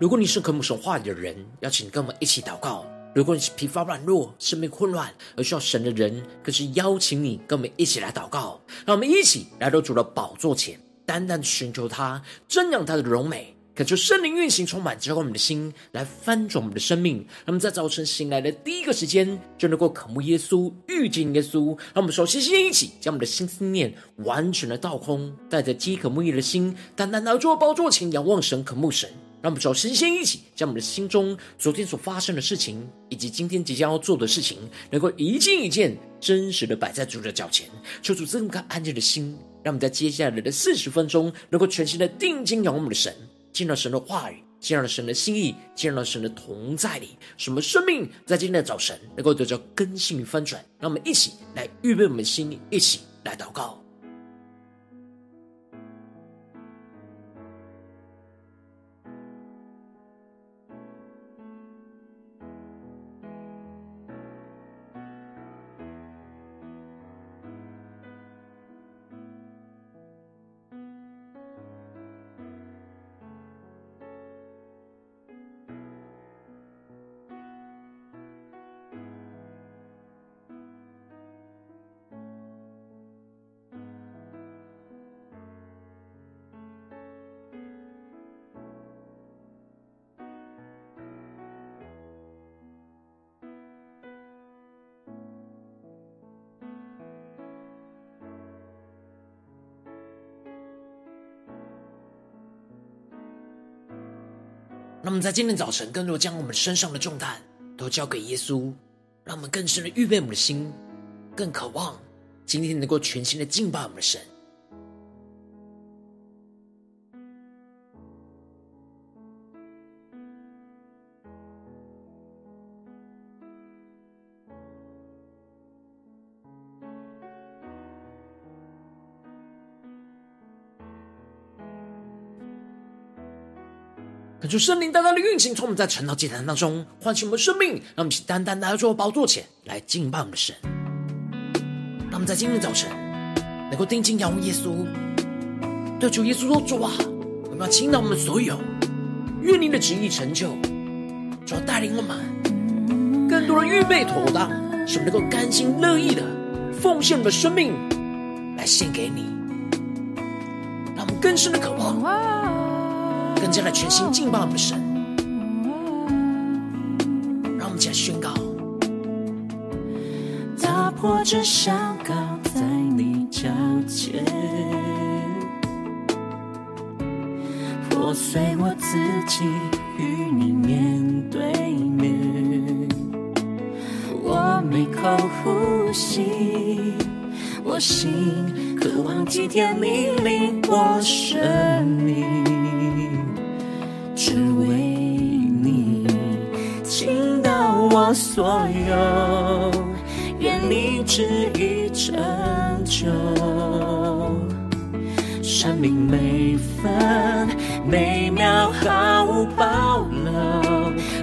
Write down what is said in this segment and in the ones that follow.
如果你是渴慕神话语的人，邀请跟我们一起祷告；如果你是疲乏软弱、生命混乱而需要神的人，更是邀请你跟我们一起来祷告。让我们一起来到主的宝座前，单单寻求他，瞻仰他的荣美，恳求圣灵运行充满之后，我们的心来翻转我们的生命。那么在早晨醒来的第一个时间，就能够渴慕耶稣、遇见耶稣。让我们首先先一起将我们的心思念完全的倒空，带着饥渴慕义的心，单单来到宝座前，仰望神、渴慕神。让我们首先先一起将我们的心中昨天所发生的事情，以及今天即将要做的事情，能够一件一件真实的摆在主的脚前，求主赐我们安静的心，让我们在接下来的四十分钟，能够全心的定睛仰望我们的神，进入到神的话语，进入到神的心意，进入到神的同在里，什么生命在今天的早晨能够得到更新与翻转。让我们一起来预备我们的心，一起来祷告。那么在今天早晨，更多将我们身上的重担都交给耶稣，让我们更深的预备我们的心，更渴望今天能够全新的敬拜我们的神。感受圣灵单单的运行，从我们在晨祷祭坛当中唤醒我们的生命，让我们一起单单来到主的宝座前来敬拜我们的神。让我们在今天早晨能够定睛仰望耶稣，对主耶稣说：“主啊，我们要倾倒我们所有，愿你的旨意成就。主要带领我们更多的预备妥当，使我们能够甘心乐意的奉献我们的生命来献给你，让我们更深的渴望。”更加的全心敬拜我们的神，让我们一起来宣告：打破这祷告在你脚前，破碎我自己与你面对面。我每口呼吸，我心渴望体贴你领我生命。所有，愿你旨意成就。生命每分每秒毫无保留，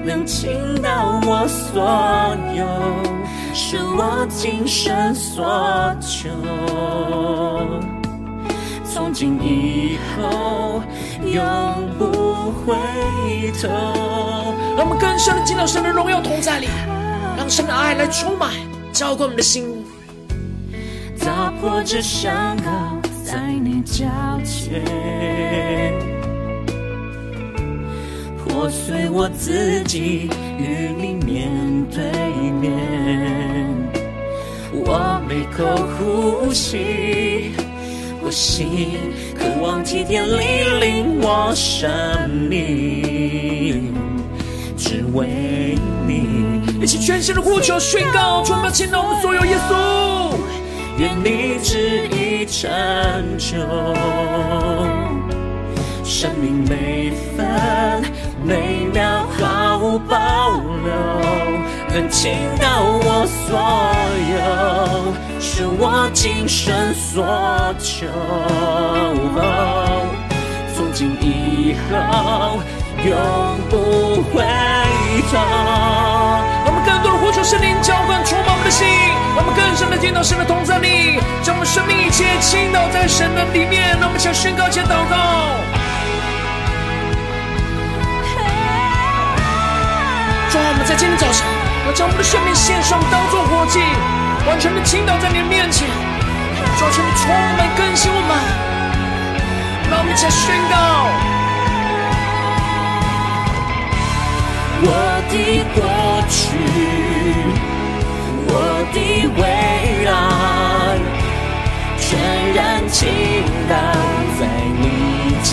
能倾倒我所有，是我今生所求。从今以后，永不回头。让我们更深的进到神的荣耀同在里，让神的爱来充满，浇灌我们的心。打破这祷告在你脚前，破碎我自己与你面对面。我每口呼吸。我心渴望体贴你领我生命，只为你。一起全心的呼求宣告，充满倾倒我们所有耶稣，愿你旨意成就，生命每分每秒毫无保留。能倾倒我所有，是我今生所求。从今以后，永不回头。我们更多的呼求圣灵浇灌充满我们的心，我们更深的听到神的同在里，将我们生命一切倾倒在神的里面。让我们向宣告，且祷告。们在今天早晨要将我们的生命献上，当作活祭，完全的倾倒在你的面前，求求你充满更新我们，让我们一起宣告：我的过去，我的未来，全然倾倒在你脚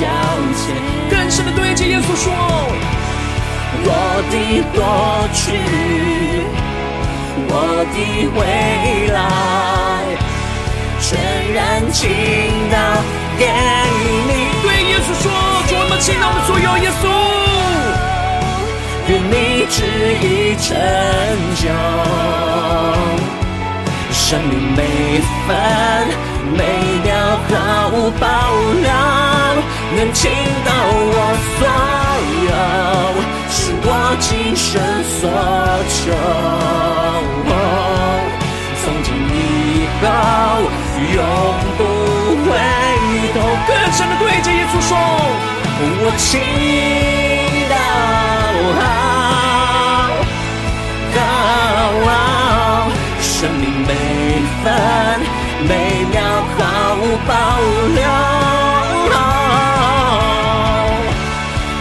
前。更深的对着耶稣说。我的过去，我的未来，全然倾倒给你。对耶稣说：“主，我们倾倒我们所有，耶稣，愿你旨意成就，生命每分每秒毫无保留，能倾倒我所有。”是我今生所求，从今以后永不回头。更深的对着耶稣说：我倾倒，生命每分每秒毫无保留。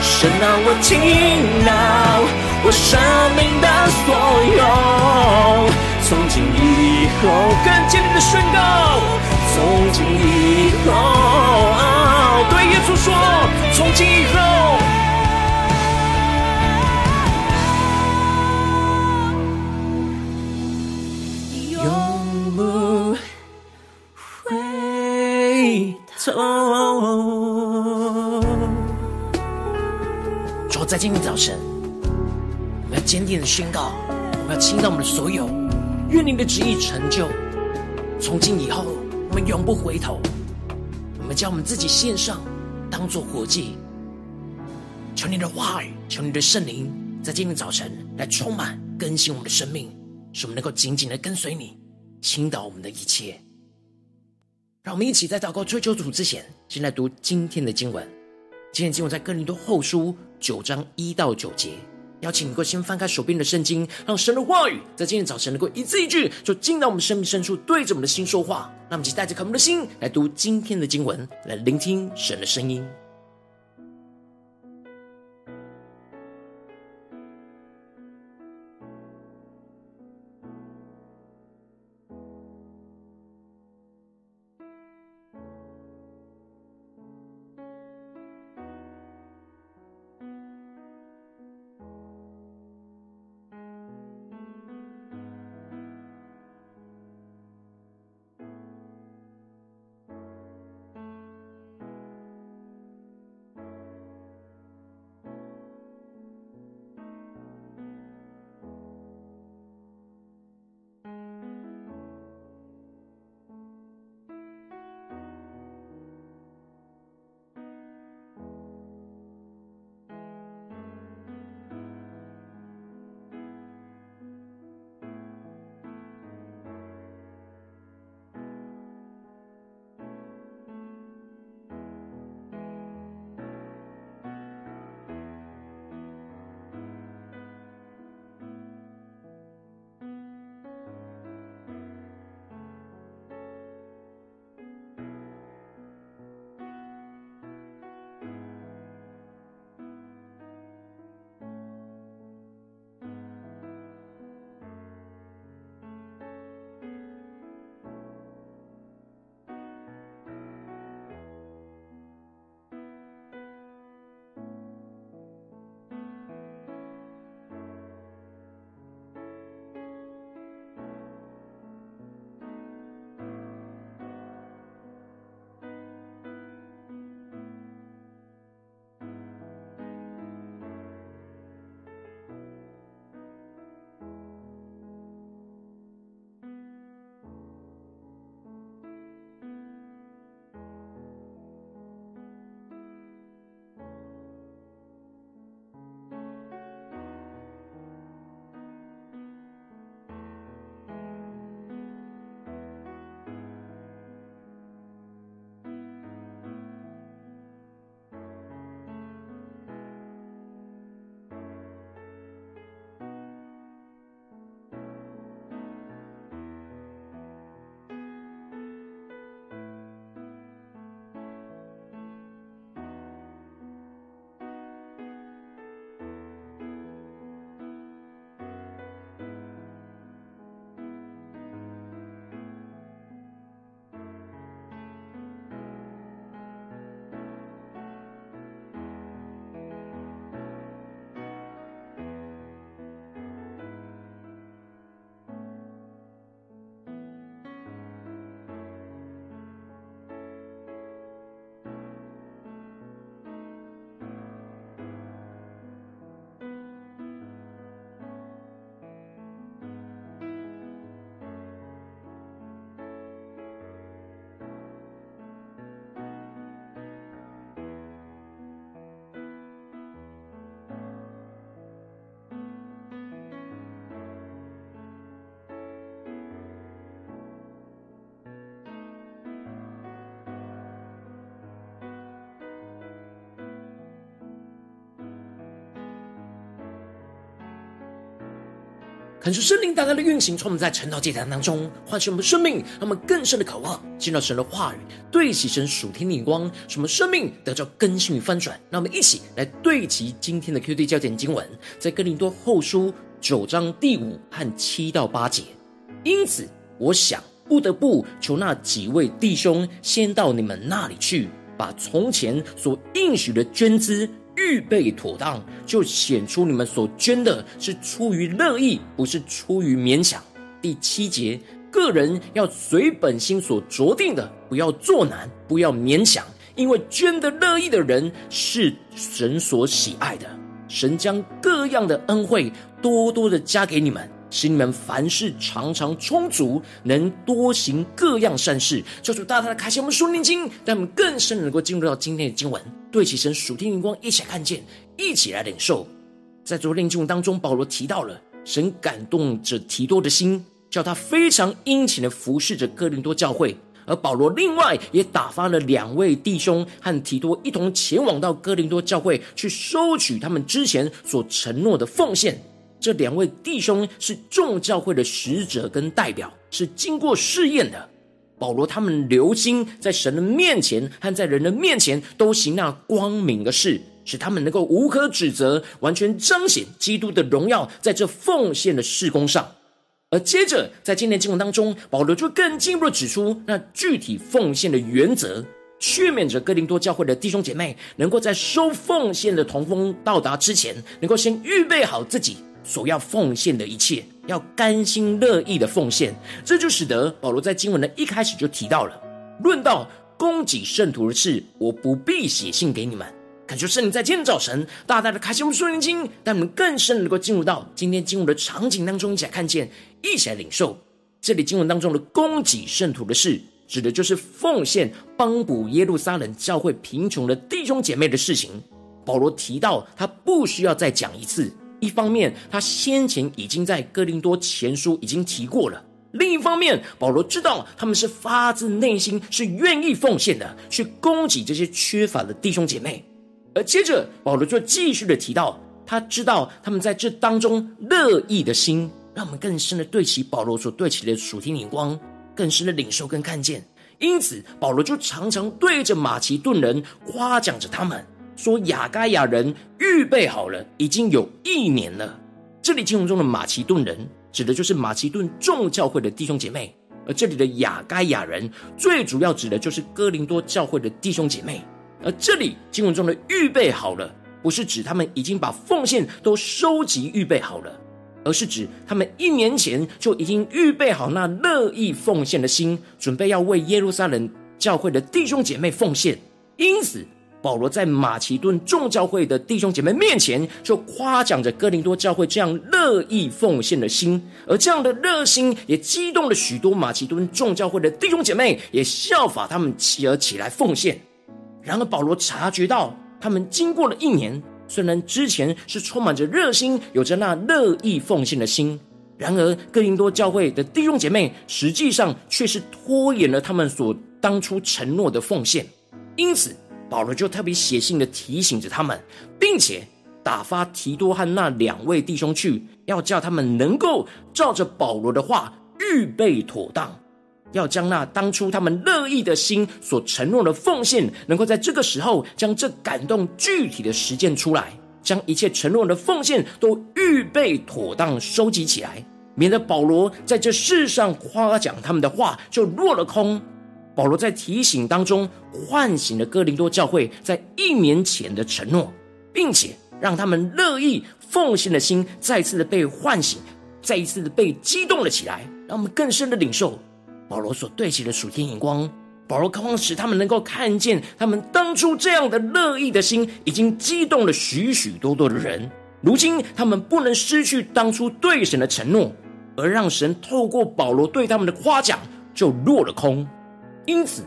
神啊，我倾倒我生命的所有，从今以后更坚定的宣告，从今以后，对耶稣说，从今以后，回头。在今天早晨，我们要坚定的宣告，我们要倾倒我们的所有，愿你的旨意成就。从今以后，我们永不回头。我们将我们自己献上，当作活祭。求你的话语，求你的圣灵，在今天早晨来充满更新我们的生命，使我们能够紧紧的跟随你，倾倒我们的一切。让我们一起在祷告追求主之前，先来读今天的经文。今天经文在哥林多后书九章一到九节，邀请你能够先翻开手边的圣经，让神的话语在今天早晨能够一字一句，就进到我们生命深处，对着我们的心说话。那么，就带着渴慕的心来读今天的经文，来聆听神的声音。恳求圣灵大大的运行，从我们在晨祷祭坛当中唤醒我们生命，让我们更深的渴望进到神的话语，对齐神属天的眼光，使我们生命得到更新与翻转。让我们一起来对齐今天的 QD 焦点经文，在哥林多后书九章第五和七到八节。因此，我想不得不求那几位弟兄先到你们那里去，把从前所应许的捐资。预备妥当，就显出你们所捐的是出于乐意，不是出于勉强。第七节，个人要随本心所酌定的，不要作难，不要勉强，因为捐的乐意的人是神所喜爱的。神将各样的恩惠多多的加给你们。使你们凡事常常充足，能多行各样善事。求主大大的开启我们属灵经，让我们更深能够进入到今天的经文，对齐神属天灵光，一起来看见，一起来领受。在昨天经文当中，保罗提到了神感动着提多的心，叫他非常殷勤的服侍着哥林多教会。而保罗另外也打发了两位弟兄和提多一同前往到哥林多教会，去收取他们之前所承诺的奉献。这两位弟兄是众教会的使者跟代表，是经过试验的。保罗他们留心在神的面前和在人的面前都行那光明的事，使他们能够无可指责，完全彰显基督的荣耀在这奉献的事工上。而接着在今天经文当中，保罗就更进一步的指出那具体奉献的原则，劝勉着哥林多教会的弟兄姐妹，能够在收奉献的同工到达之前，能够先预备好自己。所要奉献的一切，要甘心乐意的奉献，这就使得保罗在经文的一开始就提到了，论到供给圣徒的事，我不必写信给你们。恳求圣灵在今天早晨大大的开启我们属灵经，让我们更深能够进入到今天经文的场景当中，一起来看见，一起来领受。这里经文当中的供给圣徒的事，指的就是奉献帮补耶路撒冷教会贫穷的弟兄姐妹的事情。保罗提到，他不需要再讲一次。一方面，他先前已经在哥林多前书已经提过了；另一方面，保罗知道他们是发自内心是愿意奉献的，去供给这些缺乏的弟兄姐妹。而接着，保罗就继续的提到，他知道他们在这当中乐意的心，让我们更深的对齐保罗所对齐的属天眼光，更深的领受跟看见。因此，保罗就常常对着马其顿人夸奖着他们。说雅该亚人预备好了，已经有一年了。这里经文中的马其顿人，指的就是马其顿众教会的弟兄姐妹；而这里的雅该亚人，最主要指的就是哥林多教会的弟兄姐妹。而这里经文中的预备好了，不是指他们已经把奉献都收集预备好了，而是指他们一年前就已经预备好那乐意奉献的心，准备要为耶路撒冷教会的弟兄姐妹奉献。因此。保罗在马其顿众教会的弟兄姐妹面前，就夸奖着哥林多教会这样乐意奉献的心，而这样的热心也激动了许多马其顿众教会的弟兄姐妹，也效法他们起而起来奉献。然而，保罗察觉到他们经过了一年，虽然之前是充满着热心，有着那乐意奉献的心，然而哥林多教会的弟兄姐妹实际上却是拖延了他们所当初承诺的奉献，因此。保罗就特别写信的提醒着他们，并且打发提多和那两位弟兄去，要叫他们能够照着保罗的话预备妥当，要将那当初他们乐意的心所承诺的奉献，能够在这个时候将这感动具体的实践出来，将一切承诺的奉献都预备妥当收集起来，免得保罗在这世上夸奖他们的话就落了空。保罗在提醒当中唤醒了哥林多教会在一年前的承诺，并且让他们乐意奉献的心再次的被唤醒，再一次的被激动了起来，让我们更深的领受保罗所对齐的属天眼光。保罗渴望使他们能够看见，他们当初这样的乐意的心，已经激动了许许多多的人。如今他们不能失去当初对神的承诺，而让神透过保罗对他们的夸奖就落了空。因此，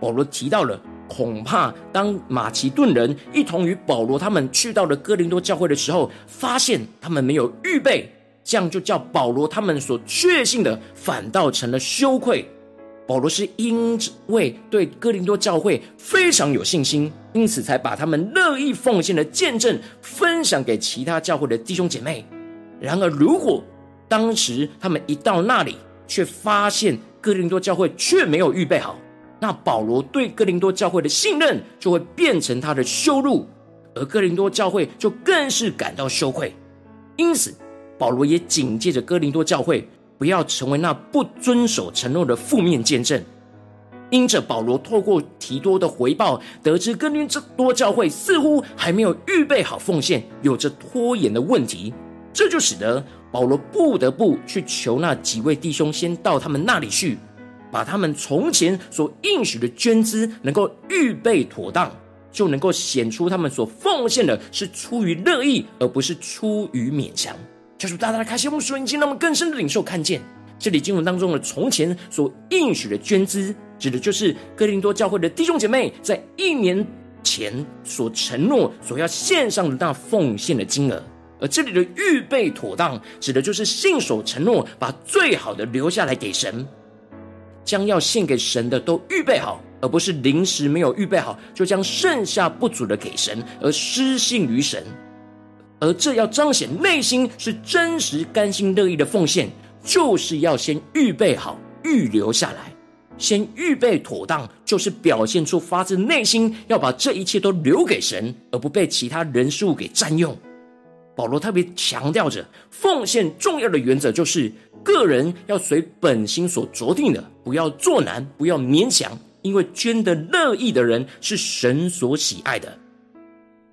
保罗提到了，恐怕当马其顿人一同与保罗他们去到了哥林多教会的时候，发现他们没有预备，这样就叫保罗他们所确信的，反倒成了羞愧。保罗是因为对哥林多教会非常有信心，因此才把他们乐意奉献的见证分享给其他教会的弟兄姐妹。然而，如果当时他们一到那里，却发现哥林多教会却没有预备好，那保罗对哥林多教会的信任就会变成他的羞辱，而哥林多教会就更是感到羞愧。因此，保罗也警戒着哥林多教会，不要成为那不遵守承诺的负面见证。因着保罗透过提多的回报，得知哥林多教会似乎还没有预备好奉献，有着拖延的问题，这就使得保罗不得不去求那几位弟兄先到他们那里去，把他们从前所应许的捐资能够预备妥当，就能够显出他们所奉献的是出于乐意，而不是出于勉强。求主大大的开心我们属灵经，让我们更深的领受看见这里经文当中的从前所应许的捐资。指的就是哥林多教会的弟兄姐妹在一年前所承诺、所要献上的那奉献的金额，而这里的预备妥当，指的就是信守承诺，把最好的留下来给神，将要献给神的都预备好，而不是临时没有预备好，就将剩下不足的给神，而失信于神。而这要彰显内心是真实、甘心乐意的奉献，就是要先预备好、预留下来。先预备妥当，就是表现出发自内心要把这一切都留给神，而不被其他人事物给占用。保罗特别强调着，奉献重要的原则就是个人要随本心所酌定的，不要作难，不要勉强，因为捐得乐意的人是神所喜爱的。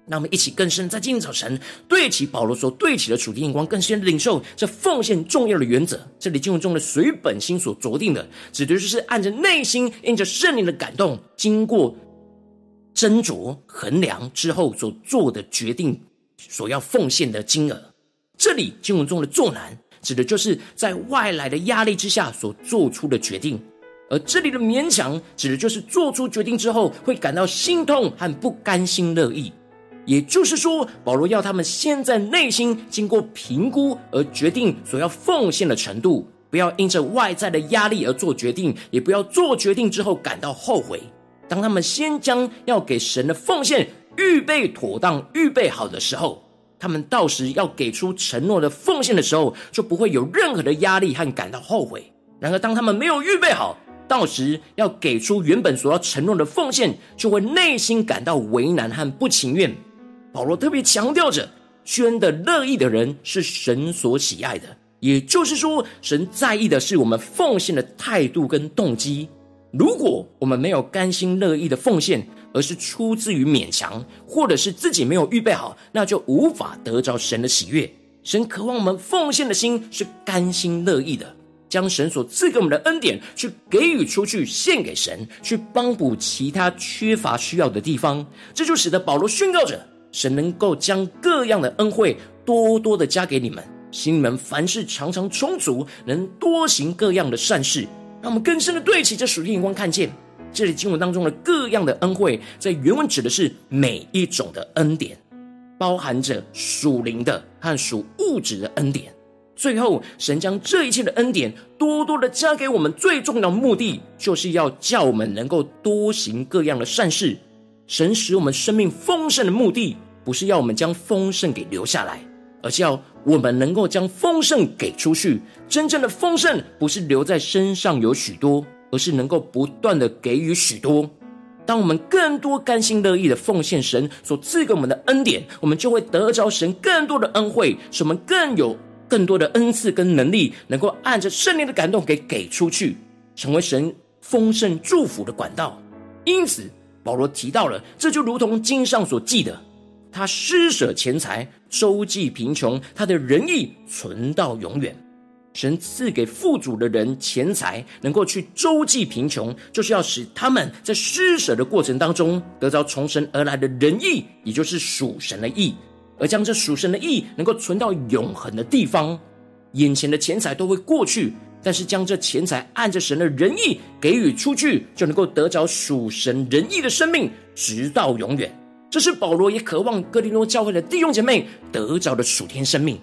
那我们一起更深，在今天早晨对齐保罗所对齐的属天眼光，更深领受这奉献重要的原则。这里经文中的随本心所酌定的，指的就是按着内心，因着圣灵的感动，经过斟酌衡量之后所做的决定，所要奉献的金额。这里经文中的作难，指的就是在外来的压力之下所做出的决定；而这里的勉强，指的就是做出决定之后会感到心痛和不甘心乐意。也就是说，保罗要他们先在内心经过评估而决定所要奉献的程度，不要因着外在的压力而做决定，也不要做决定之后感到后悔。当他们先将要给神的奉献预备妥当、预备好的时候，他们到时要给出承诺的奉献的时候，就不会有任何的压力和感到后悔。然而，当他们没有预备好，到时要给出原本所要承诺的奉献，就会内心感到为难和不情愿。保罗特别强调着，捐的乐意的人是神所喜爱的，也就是说，神在意的是我们奉献的态度跟动机。如果我们没有甘心乐意的奉献，而是出自于勉强，或者是自己没有预备好，那就无法得着神的喜悦。神渴望我们奉献的心是甘心乐意的，将神所赐给我们的恩典去给予出去，献给神，去帮补其他缺乏需要的地方。这就使得保罗宣告着。神能够将各样的恩惠多多的加给你们，使你们凡事常常充足，能多行各样的善事。让我们更深的对齐这属天眼光，看见这里经文当中的各样的恩惠，在原文指的是每一种的恩典，包含着属灵的和属物质的恩典。最后，神将这一切的恩典多多的加给我们，最重要的目的就是要叫我们能够多行各样的善事。神使我们生命丰盛的目的，不是要我们将丰盛给留下来，而是要我们能够将丰盛给出去。真正的丰盛不是留在身上有许多，而是能够不断的给予许多。当我们更多甘心乐意的奉献神所赐给我们的恩典，我们就会得着神更多的恩惠，使我们更有更多的恩赐跟能力，能够按着圣灵的感动给给出去，成为神丰盛祝福的管道。因此，保罗提到了，这就如同经上所记的。他施舍钱财，周济贫穷，他的仁义存到永远。神赐给富足的人钱财，能够去周济贫穷，就是要使他们在施舍的过程当中，得到从神而来的仁义，也就是属神的义，而将这属神的义能够存到永恒的地方。眼前的钱财都会过去，但是将这钱财按着神的仁义给予出去，就能够得着属神仁义的生命，直到永远。这是保罗也渴望哥林多教会的弟兄姐妹得着的属天生命。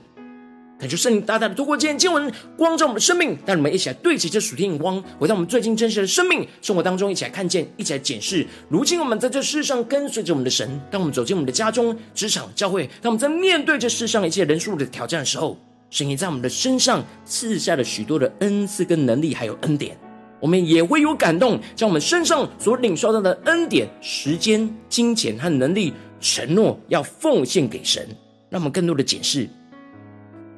感谢圣灵大大的透过今天经文光照我们的生命，让我们一起来对齐这属天眼光，回到我们最近真实的生命生活当中，一起来看见，一起来检视。如今我们在这世上跟随着我们的神，当我们走进我们的家中、职场、教会，当我们在面对这世上一切人数的挑战的时候，神也在我们的身上赐下了许多的恩赐跟能力，还有恩典。我们也会有感动，将我们身上所领受到的恩典、时间、金钱和能力，承诺要奉献给神。让我们更多的检视，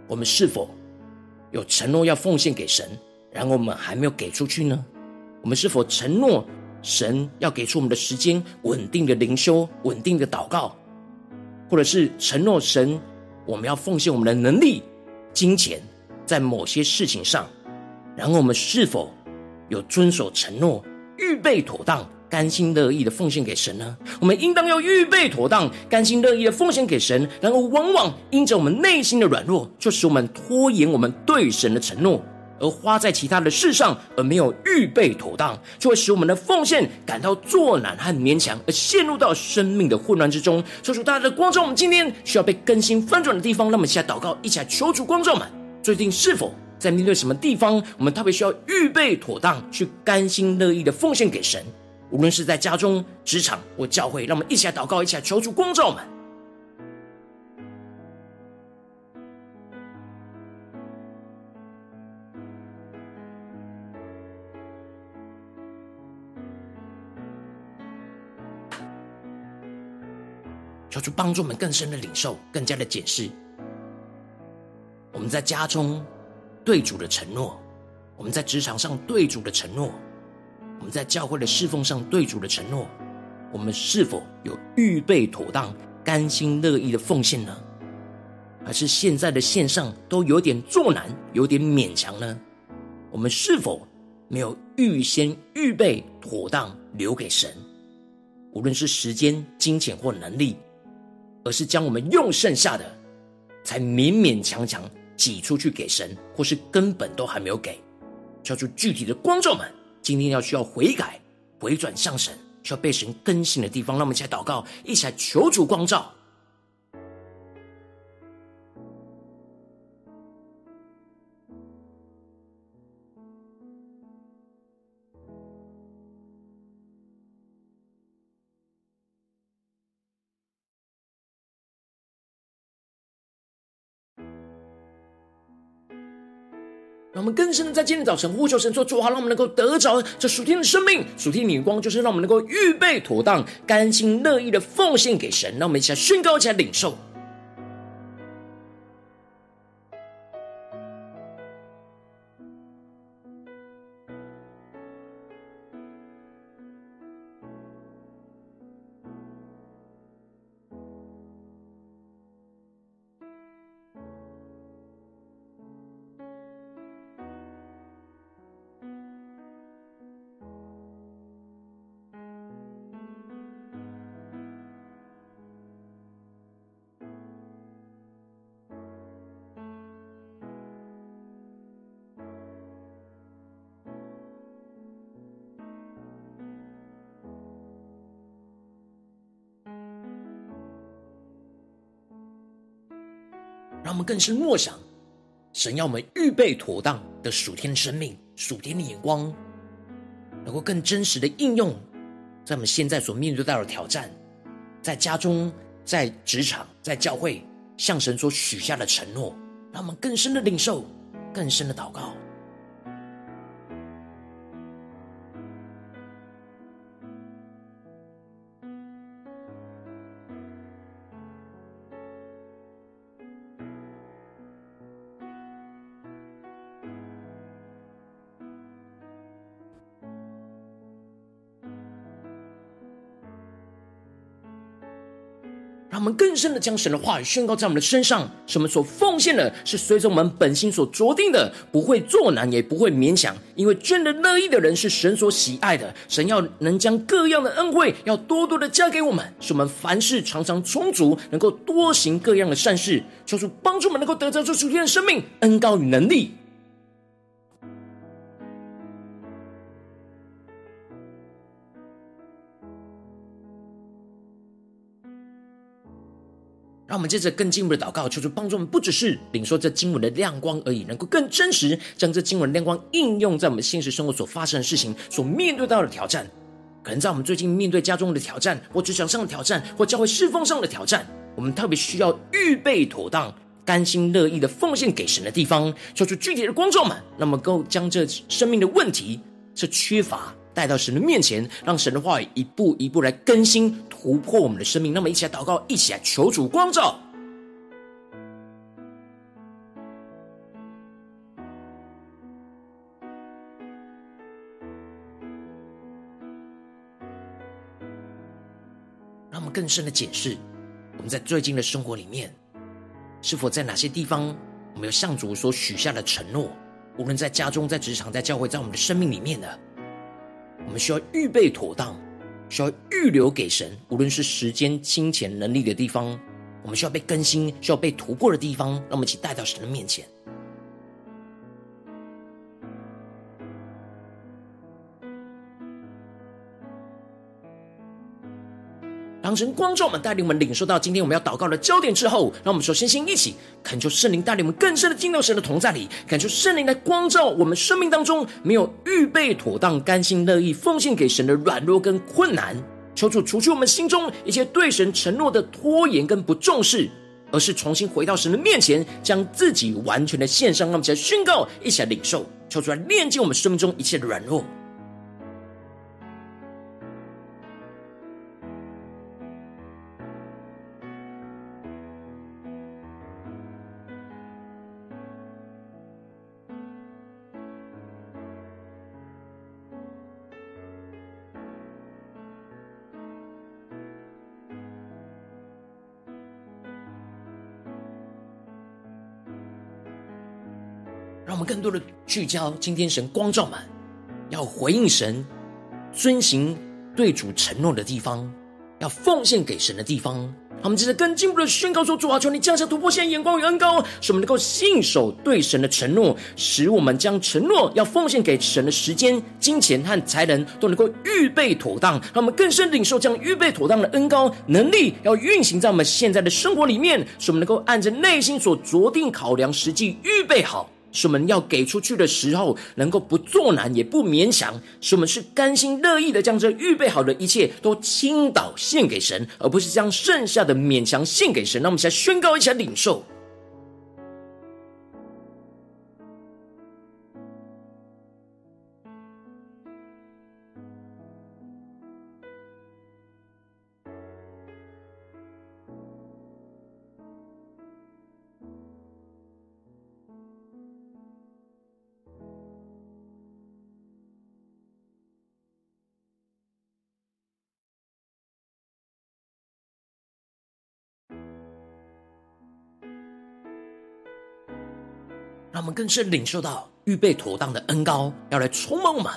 我们是否有承诺要奉献给神，然后我们还没有给出去呢？我们是否承诺神要给出我们的时间、稳定的灵修、稳定的祷告，或者是承诺神我们要奉献我们的能力？金钱在某些事情上，然后我们是否有遵守承诺，预备妥当，甘心乐意的奉献给神呢？我们应当要预备妥当，甘心乐意的奉献给神。然后往往因着我们内心的软弱，就使我们拖延我们对神的承诺，而花在其他的事上，而没有预备妥当，就会使我们的奉献感到作难和勉强，而陷入到生命的混乱之中。求主大家的光照，我们今天需要被更新翻转的地方，让我们一起祷告，一起来求主光照们。最近是否在面对什么地方，我们特别需要预备妥当，去甘心乐意的奉献给神？无论是在家中、职场或教会，让我们一起来祷告，一起来求主光照们。求主帮助我们更深的领受，更加的检视我们在家中对主的承诺，我们在职场上对主的承诺，我们在教会的侍奉上对主的承诺，我们是否有预备妥当、甘心乐意的奉献呢？还是现在的线上都有点作难，有点勉强呢？我们是否没有预先预备妥当留给神？无论是时间、金钱或能力。而是将我们用剩下的，才勉勉强强挤出去给神，或是根本都还没有给。叫出具体的光照们，今天要需要悔改、回转向神，需要被神更新的地方，让我们一起来祷告，一起来求主光照。我们更深的在今天早晨呼求神，做主好，让我们能够得着这属天的生命、属天的眼光，就是让我们能够预备妥当、甘心乐意的奉献给神。让我们一起来宣告，一起来领受。让我们更深默想，神要我们预备妥当的属天生命、属天的眼光，能够更真实的应用在我们现在所面对到的挑战，在家中、在职场、在教会，向神所许下的承诺，让我们更深的领受、更深的祷告。我们更深的将神的话语宣告在我们的身上，使我们所奉献的是随着我们本心所酌定的，不会作难，也不会勉强。因为真的乐意的人是神所喜爱的。神要能将各样的恩惠要多多的加给我们，使我们凡事常常充足，能够多行各样的善事，求主帮助我们能够得着这属天的生命、恩膏与能力。我们接着更进一步的祷告，求主帮助我们，不只是领受这经文的亮光而已，能够更真实将这经文的亮光应用在我们现实生活所发生的事情、所面对到的挑战。可能在我们最近面对家中的挑战，或职场上的挑战，或教会侍奉上的挑战，我们特别需要预备妥当、甘心乐意的奉献给神的地方，说出具体的光照们，那么够将这生命的问题、这缺乏带到神的面前，让神的话语一步一步来更新突破我们的生命。那么一起来祷告，一起来求主光照。让我们更深的检视我们在最近的生活里面。是否在哪些地方，我们有向主所许下的承诺？无论在家中、在职场、在教会，在我们的生命里面呢？我们需要预备妥当，需要预留给神。无论是时间、金钱、能力的地方，我们需要被更新、需要被突破的地方，让我们一起带到神的面前。当神光照我们，带领我们领受到今天我们要祷告的焦点之后，让我们首先先一起恳求圣灵带领我们更深的进入神的同在里，恳求圣灵来光照我们生命当中没有预备妥当、甘心乐意奉献给神的软弱跟困难，求主除去我们心中一切对神承诺的拖延跟不重视，而是重新回到神的面前，将自己完全的献上。让我们一起来宣告，一起来领受，求主来炼净我们生命中一切的软弱。更多的聚焦，今天神光照们要回应神、遵行对主承诺的地方，要奉献给神的地方。他们接着更进一步的宣告说：“主啊，求你降下突破线、眼光与恩膏，使我们能够信守对神的承诺，使我们将承诺要奉献给神的时间、金钱和才能都能够预备妥当。让我们更深领受这样预备妥当的恩膏能力，要运行在我们现在的生活里面，使我们能够按着内心所酌定考量，实际预备好。”使我们要给出去的时候，能够不作难也不勉强，使我们是甘心乐意的将这预备好的一切都倾倒献给神，而不是将剩下的勉强献给神。那我们先宣告一下领受。让我们更是领受到预备妥当的恩膏，要来充满我们。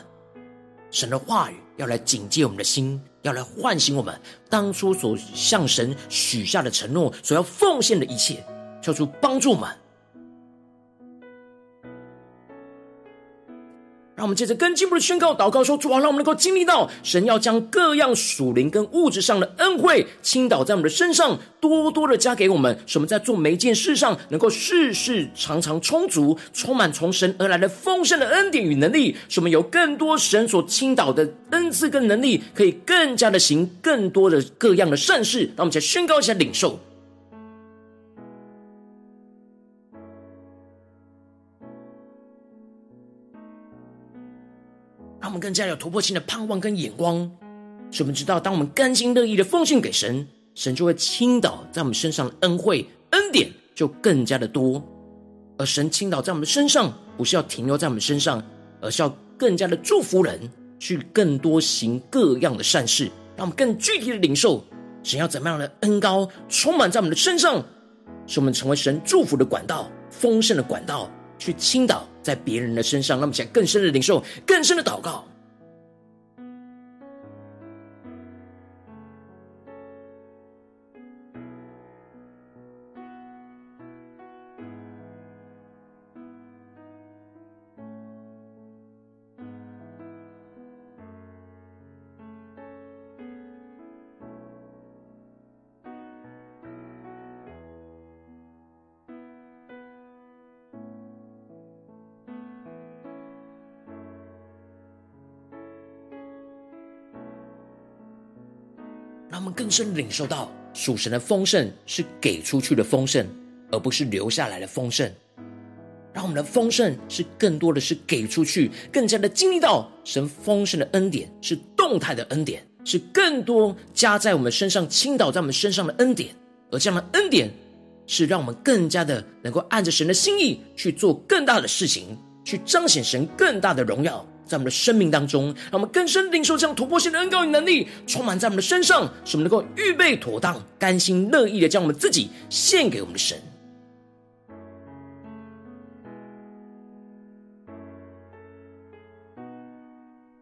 神的话语要来警戒我们的心，要来唤醒我们当初所向神许下的承诺，所要奉献的一切，求主帮助我们。让我们接着更进一步的宣告、祷告说：“主啊，让我们能够经历到神要将各样属灵跟物质上的恩惠倾倒在我们的身上，多多的加给我们，使我们在做每一件事上能够事事常常充足，充满从神而来的丰盛的恩典与能力，使我们有更多神所倾倒的恩赐跟能力，可以更加的行更多的各样的善事。让我们再宣告一下领受。”让我们更加有突破性的盼望跟眼光，使我们知道，当我们甘心乐意的奉献给神，神就会倾倒在我们身上的恩惠恩典就更加的多。而神倾倒在我们身上，不是要停留在我们身上，而是要更加的祝福人，去更多行各样的善事。让我们更具体的领受神要怎么样的恩高充满在我们的身上，使我们成为神祝福的管道，丰盛的管道。去倾倒在别人的身上，那么想更深的领受，更深的祷告。让我们更深领受到属神的丰盛是给出去的丰盛，而不是留下来的丰盛。让我们的丰盛是更多的是给出去，更加的经历到神丰盛的恩典，是动态的恩典，是更多加在我们身上、倾倒在我们身上的恩典。而这样的恩典，是让我们更加的能够按着神的心意去做更大的事情，去彰显神更大的荣耀。在我们的生命当中，让我们更深领受这样突破性的恩膏与能力，充满在我们的身上，使我们能够预备妥当、甘心乐意的将我们自己献给我们的神。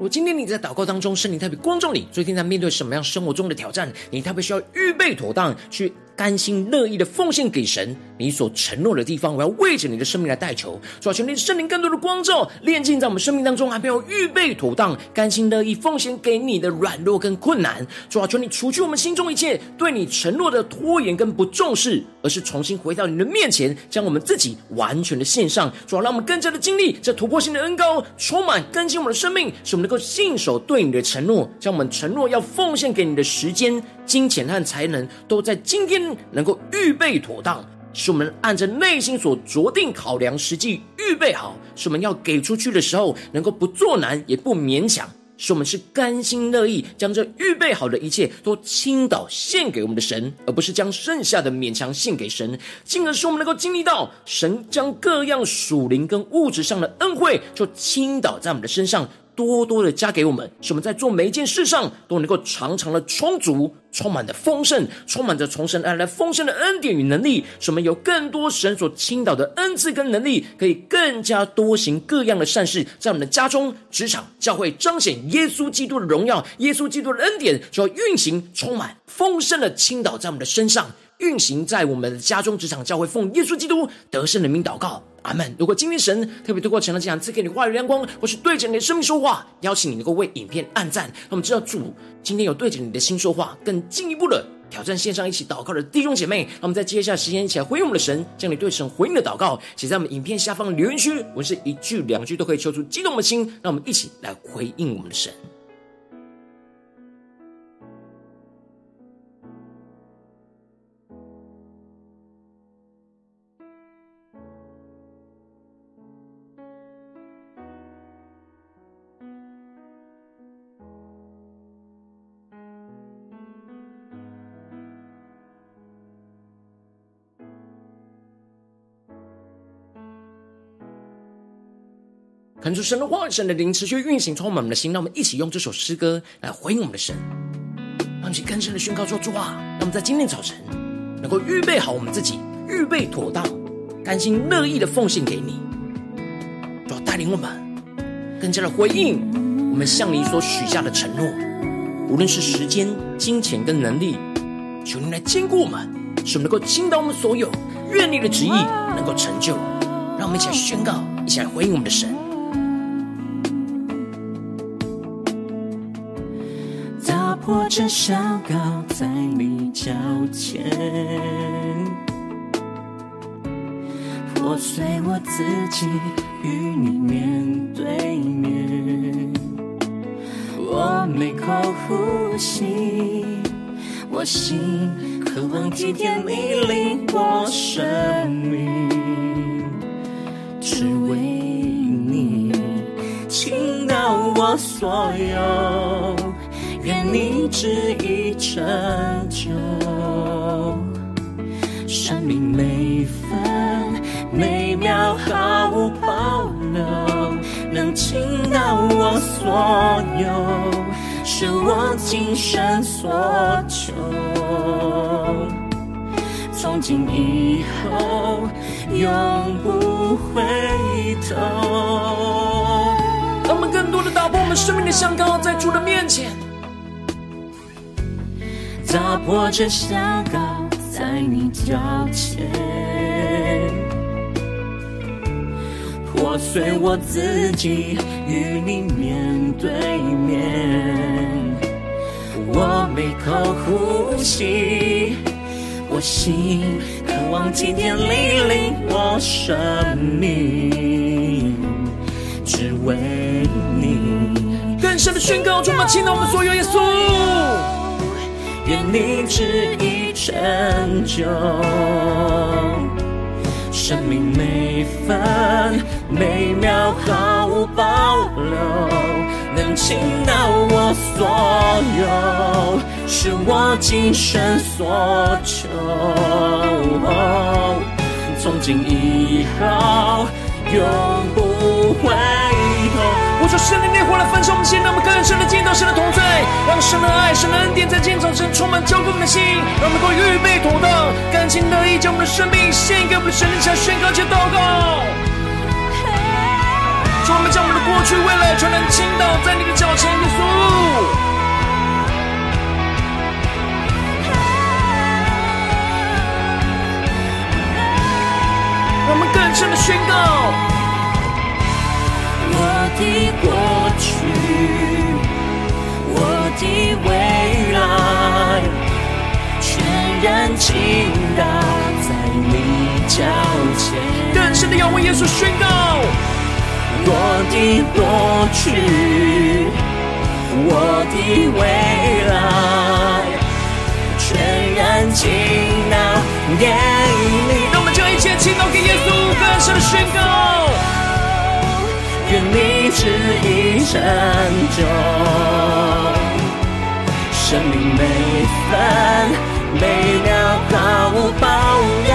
我今天你在祷告当中，圣灵特别关照你，最近在面对什么样生活中的挑战？你特别需要预备妥当去。甘心乐意的奉献给神，你所承诺的地方，我要为着你的生命来代求。主啊，求你的圣灵更多的光照，炼净在我们生命当中，还没有预备妥当，甘心乐意奉献给你的软弱跟困难。主啊，求你除去我们心中一切对你承诺的拖延跟不重视，而是重新回到你的面前，将我们自己完全的献上。主啊，让我们更加的经历这突破性的恩膏，充满更新我们的生命，使我们能够信守对你的承诺，将我们承诺要奉献给你的时间。金钱和才能都在今天能够预备妥当，是我们按着内心所酌定考量，实际预备好，是我们要给出去的时候，能够不作难也不勉强，是我们是甘心乐意将这预备好的一切都倾倒献给我们的神，而不是将剩下的勉强献给神，进而使我们能够经历到神将各样属灵跟物质上的恩惠，就倾倒在我们的身上。多多的加给我们，使我们在做每一件事上都能够常常的充足，充满着丰盛，充满着从神而来丰盛的恩典与能力，使我们有更多神所倾倒的恩赐跟能力，可以更加多行各样的善事，在我们的家中、职场、教会彰显耶稣基督的荣耀，耶稣基督的恩典就要运行，充满丰盛的倾倒在我们的身上。运行在我们的家中、职场、教会，奉耶稣基督得胜的名祷告，阿门。如果今天神特别透过成了这样赐给你话语亮光，或是对着你的生命说话，邀请你能够为影片按赞，让我们知道主今天有对着你的心说话，更进一步的挑战线上一起祷告的弟兄姐妹，让我们在接下来时间一起来回应我们的神，将你对神回应的祷告写在我们影片下方的留言区，文字一句两句都可以抽出激动的心，让我们一起来回应我们的神。看出神的话，神的灵持续运行，充满我们的心。让我们一起用这首诗歌来回应我们的神，让我们更深的宣告说：主啊，让我们在今天早晨能够预备好我们自己，预备妥当，甘心乐意的奉献给你，主要带领我们更加的回应我们向你所许下的承诺，无论是时间、金钱跟能力，求你来坚固我们，使我们能够倾倒我们所有，愿你的旨意能够成就。让我们一起来宣告，一起来回应我们的神。我只想靠在你脚前，破碎我自己，与你面对面。我每口呼吸，我心渴望体贴你领我生命，只为你倾倒我所有，愿你旨意成就。生命每分每秒毫无保留，能倾倒我所有，是我今生所求。从今以后，永不回头。让我们更多的打破我们生命的香膏，在主的面前，打破这香膏。在你脚前，破碎我自己，与你面对面。我每口呼吸，我心渴望今天你领我生命，只为你更深的宣告，充满倾倒我们所有耶稣，愿你旨意。成就，生命每分每秒毫无保留，能倾倒我所有，是我今生所求。从今以后，永不回。我说圣灵烈火来焚烧我们心，让我们更深的见到神的同在，让神的爱、神的恩典在今天早晨充满浇灌我们的心，让我们能够预备妥当，甘心乐意将我们的生命献给我们的神，来宣告且祷告。主，我们将我们的过去、未来全然倾倒在你的脚前，耶稣。让我们更深的宣告。我的过去，我的未来，全然倾倒在你脚前。更深的要为耶稣宣告。我的过去，我的未来，全然倾倒给你。让我们将一切倾倒给耶稣，更深的宣告。愿你旨意成就，生命每分每秒毫无保留，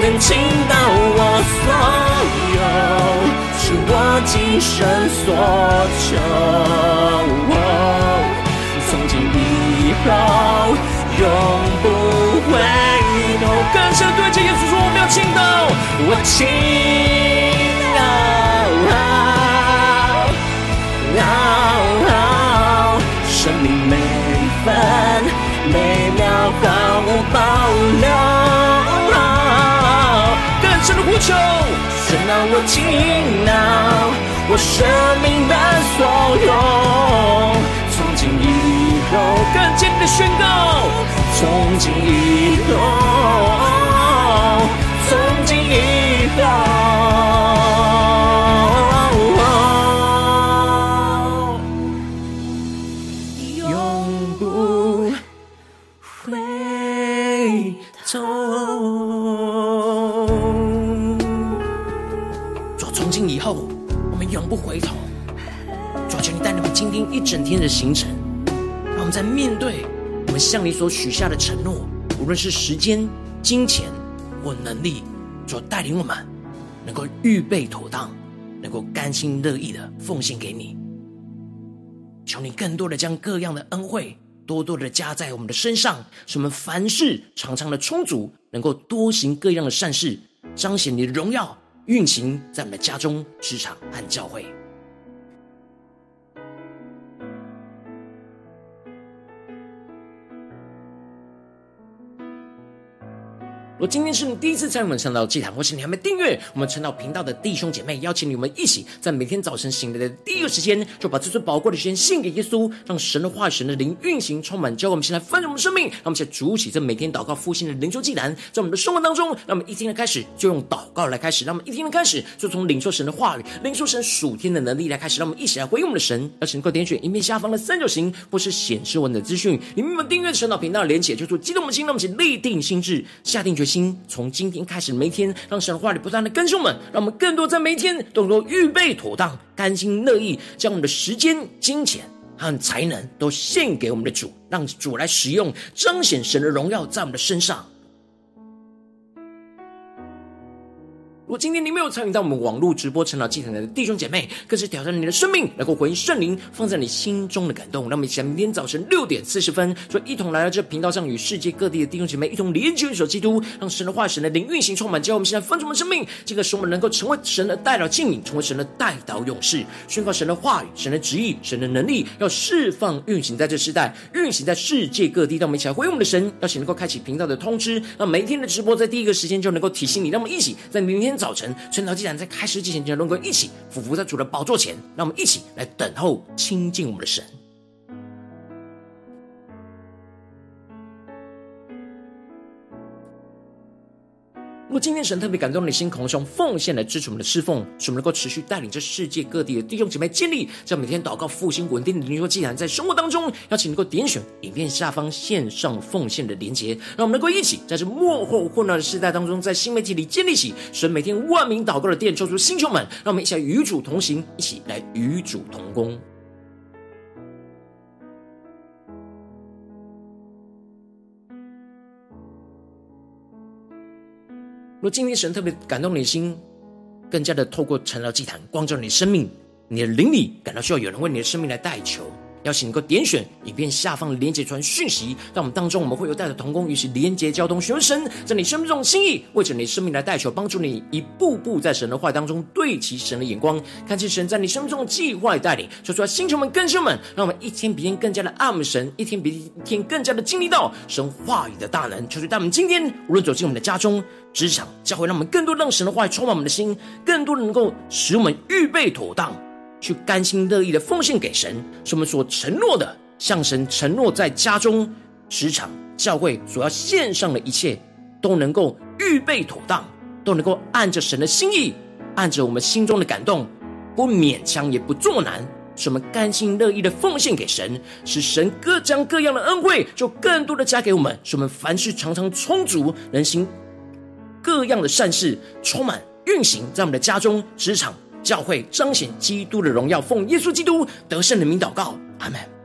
能倾倒我所有，是我今生所求。从今以后，永不回头。更深对着耶稣说：我们要倾倒，我倾。生命每分每秒毫无保留，更深的呼求，宣告我倾倒我生命的所有，从今以后更坚定的宣告，从今以后，从今以后。不回头，主求你带你们今天一整天的行程，让我们在面对我们向你所许下的承诺，无论是时间、金钱或能力，主带领我们能够预备妥当，能够甘心乐意的奉献给你。求你更多的将各样的恩惠多多的加在我们的身上，使我们凡事常常的充足，能够多行各样的善事，彰显你的荣耀。运行在我们的家中、职场和教会。我今天是你第一次参与我们晨祷祭坛，或是你还没订阅我们晨祷频道的弟兄姐妹，邀请你们一起在每天早晨醒来的第一个时间，就把这最宝贵的时间献给耶稣，让神的话语、神的灵运行充满，教我们先来丰盛我们生命。让我们先主起这每天祷告复兴的灵修祭坛，在我们的生活当中，让我们一天的开始就用祷告来开始，让我们一天的开始就从领受神的话语、领受神属天的能力来开始，让我们一起来回应我们的神。邀请各位点选影片下方的三角形，或是显示文的资讯，你们订阅晨祷频道的连结，就做激动的心，让我们一起立定心志，下定决心。心从今天开始，每天让神的话语不断的更新我们，让我们更多在每一天。都能够预备妥当，甘心乐意将我们的时间、金钱和才能都献给我们的主，让主来使用，彰显神的荣耀在我们的身上。如果今天你没有参与到我们网络直播晨祷祭坛的弟兄姐妹，更是挑战你的生命，能够回应圣灵放在你心中的感动。让我们一起来，明天早晨六点四十分，就一同来到这频道上，与世界各地的弟兄姐妹一同连接一首基督，让神的话、神的灵运行充满，教我们现在分盛我们生命，这个使我们能够成为神的代祷器皿，成为神的代祷勇士，宣告神的话语、神的旨意、神的能力，要释放运行在这世代，运行在世界各地。让我们一起来回应我们的神，邀请能够开启频道的通知，让每一天的直播在第一个时间就能够提醒你。让我们一起在明天。早晨，晨祷祭坛在开始之前，就能够一起俯伏在主的宝座前，让我们一起来等候亲近我们的神。如果今天神特别感动你的心，渴望用奉献来支持我们的侍奉，使我们能够持续带领这世界各地的弟兄姐妹建立这样每天祷告复兴稳定的灵修祭坛，在生活当中，邀请能够点选影片下方线上奉献的连结，让我们能够一起在这幕后混乱的时代当中，在新媒体里建立起神每天万名祷告的殿，抽出星球们，让我们一起来与主同行，一起来与主同工。若今天神特别感动你的心，更加的透过成了祭坛光照你的生命，你的灵里感到需要有人为你的生命来代求。邀请你能够点选影片下方的连结传讯息，在我们当中我们会有带着同工，与其连接交通，询问神在你生命中的心意，为着你生命来代求，帮助你一步步在神的话当中对齐神的眼光，看见神在你生命中的计划与带领。说出来，星球们、更新们，让我们一天比一天更加的爱慕神，一天比一天更加的经历到神话语的大能。求主带我们今天无论走进我们的家中、职场、教会，让我们更多让神的话语充满我们的心，更多的能够使我们预备妥当。去甘心乐意的奉献给神，是我们所承诺的，向神承诺在家中、职场、教会所要献上的一切，都能够预备妥当，都能够按着神的心意，按着我们心中的感动，不勉强也不作难，是我们甘心乐意的奉献给神，使神各将各样的恩惠，就更多的加给我们，使我们凡事常常充足，能行各样的善事，充满运行在我们的家中、职场。教会彰显基督的荣耀，奉耶稣基督得胜的名祷告，阿门。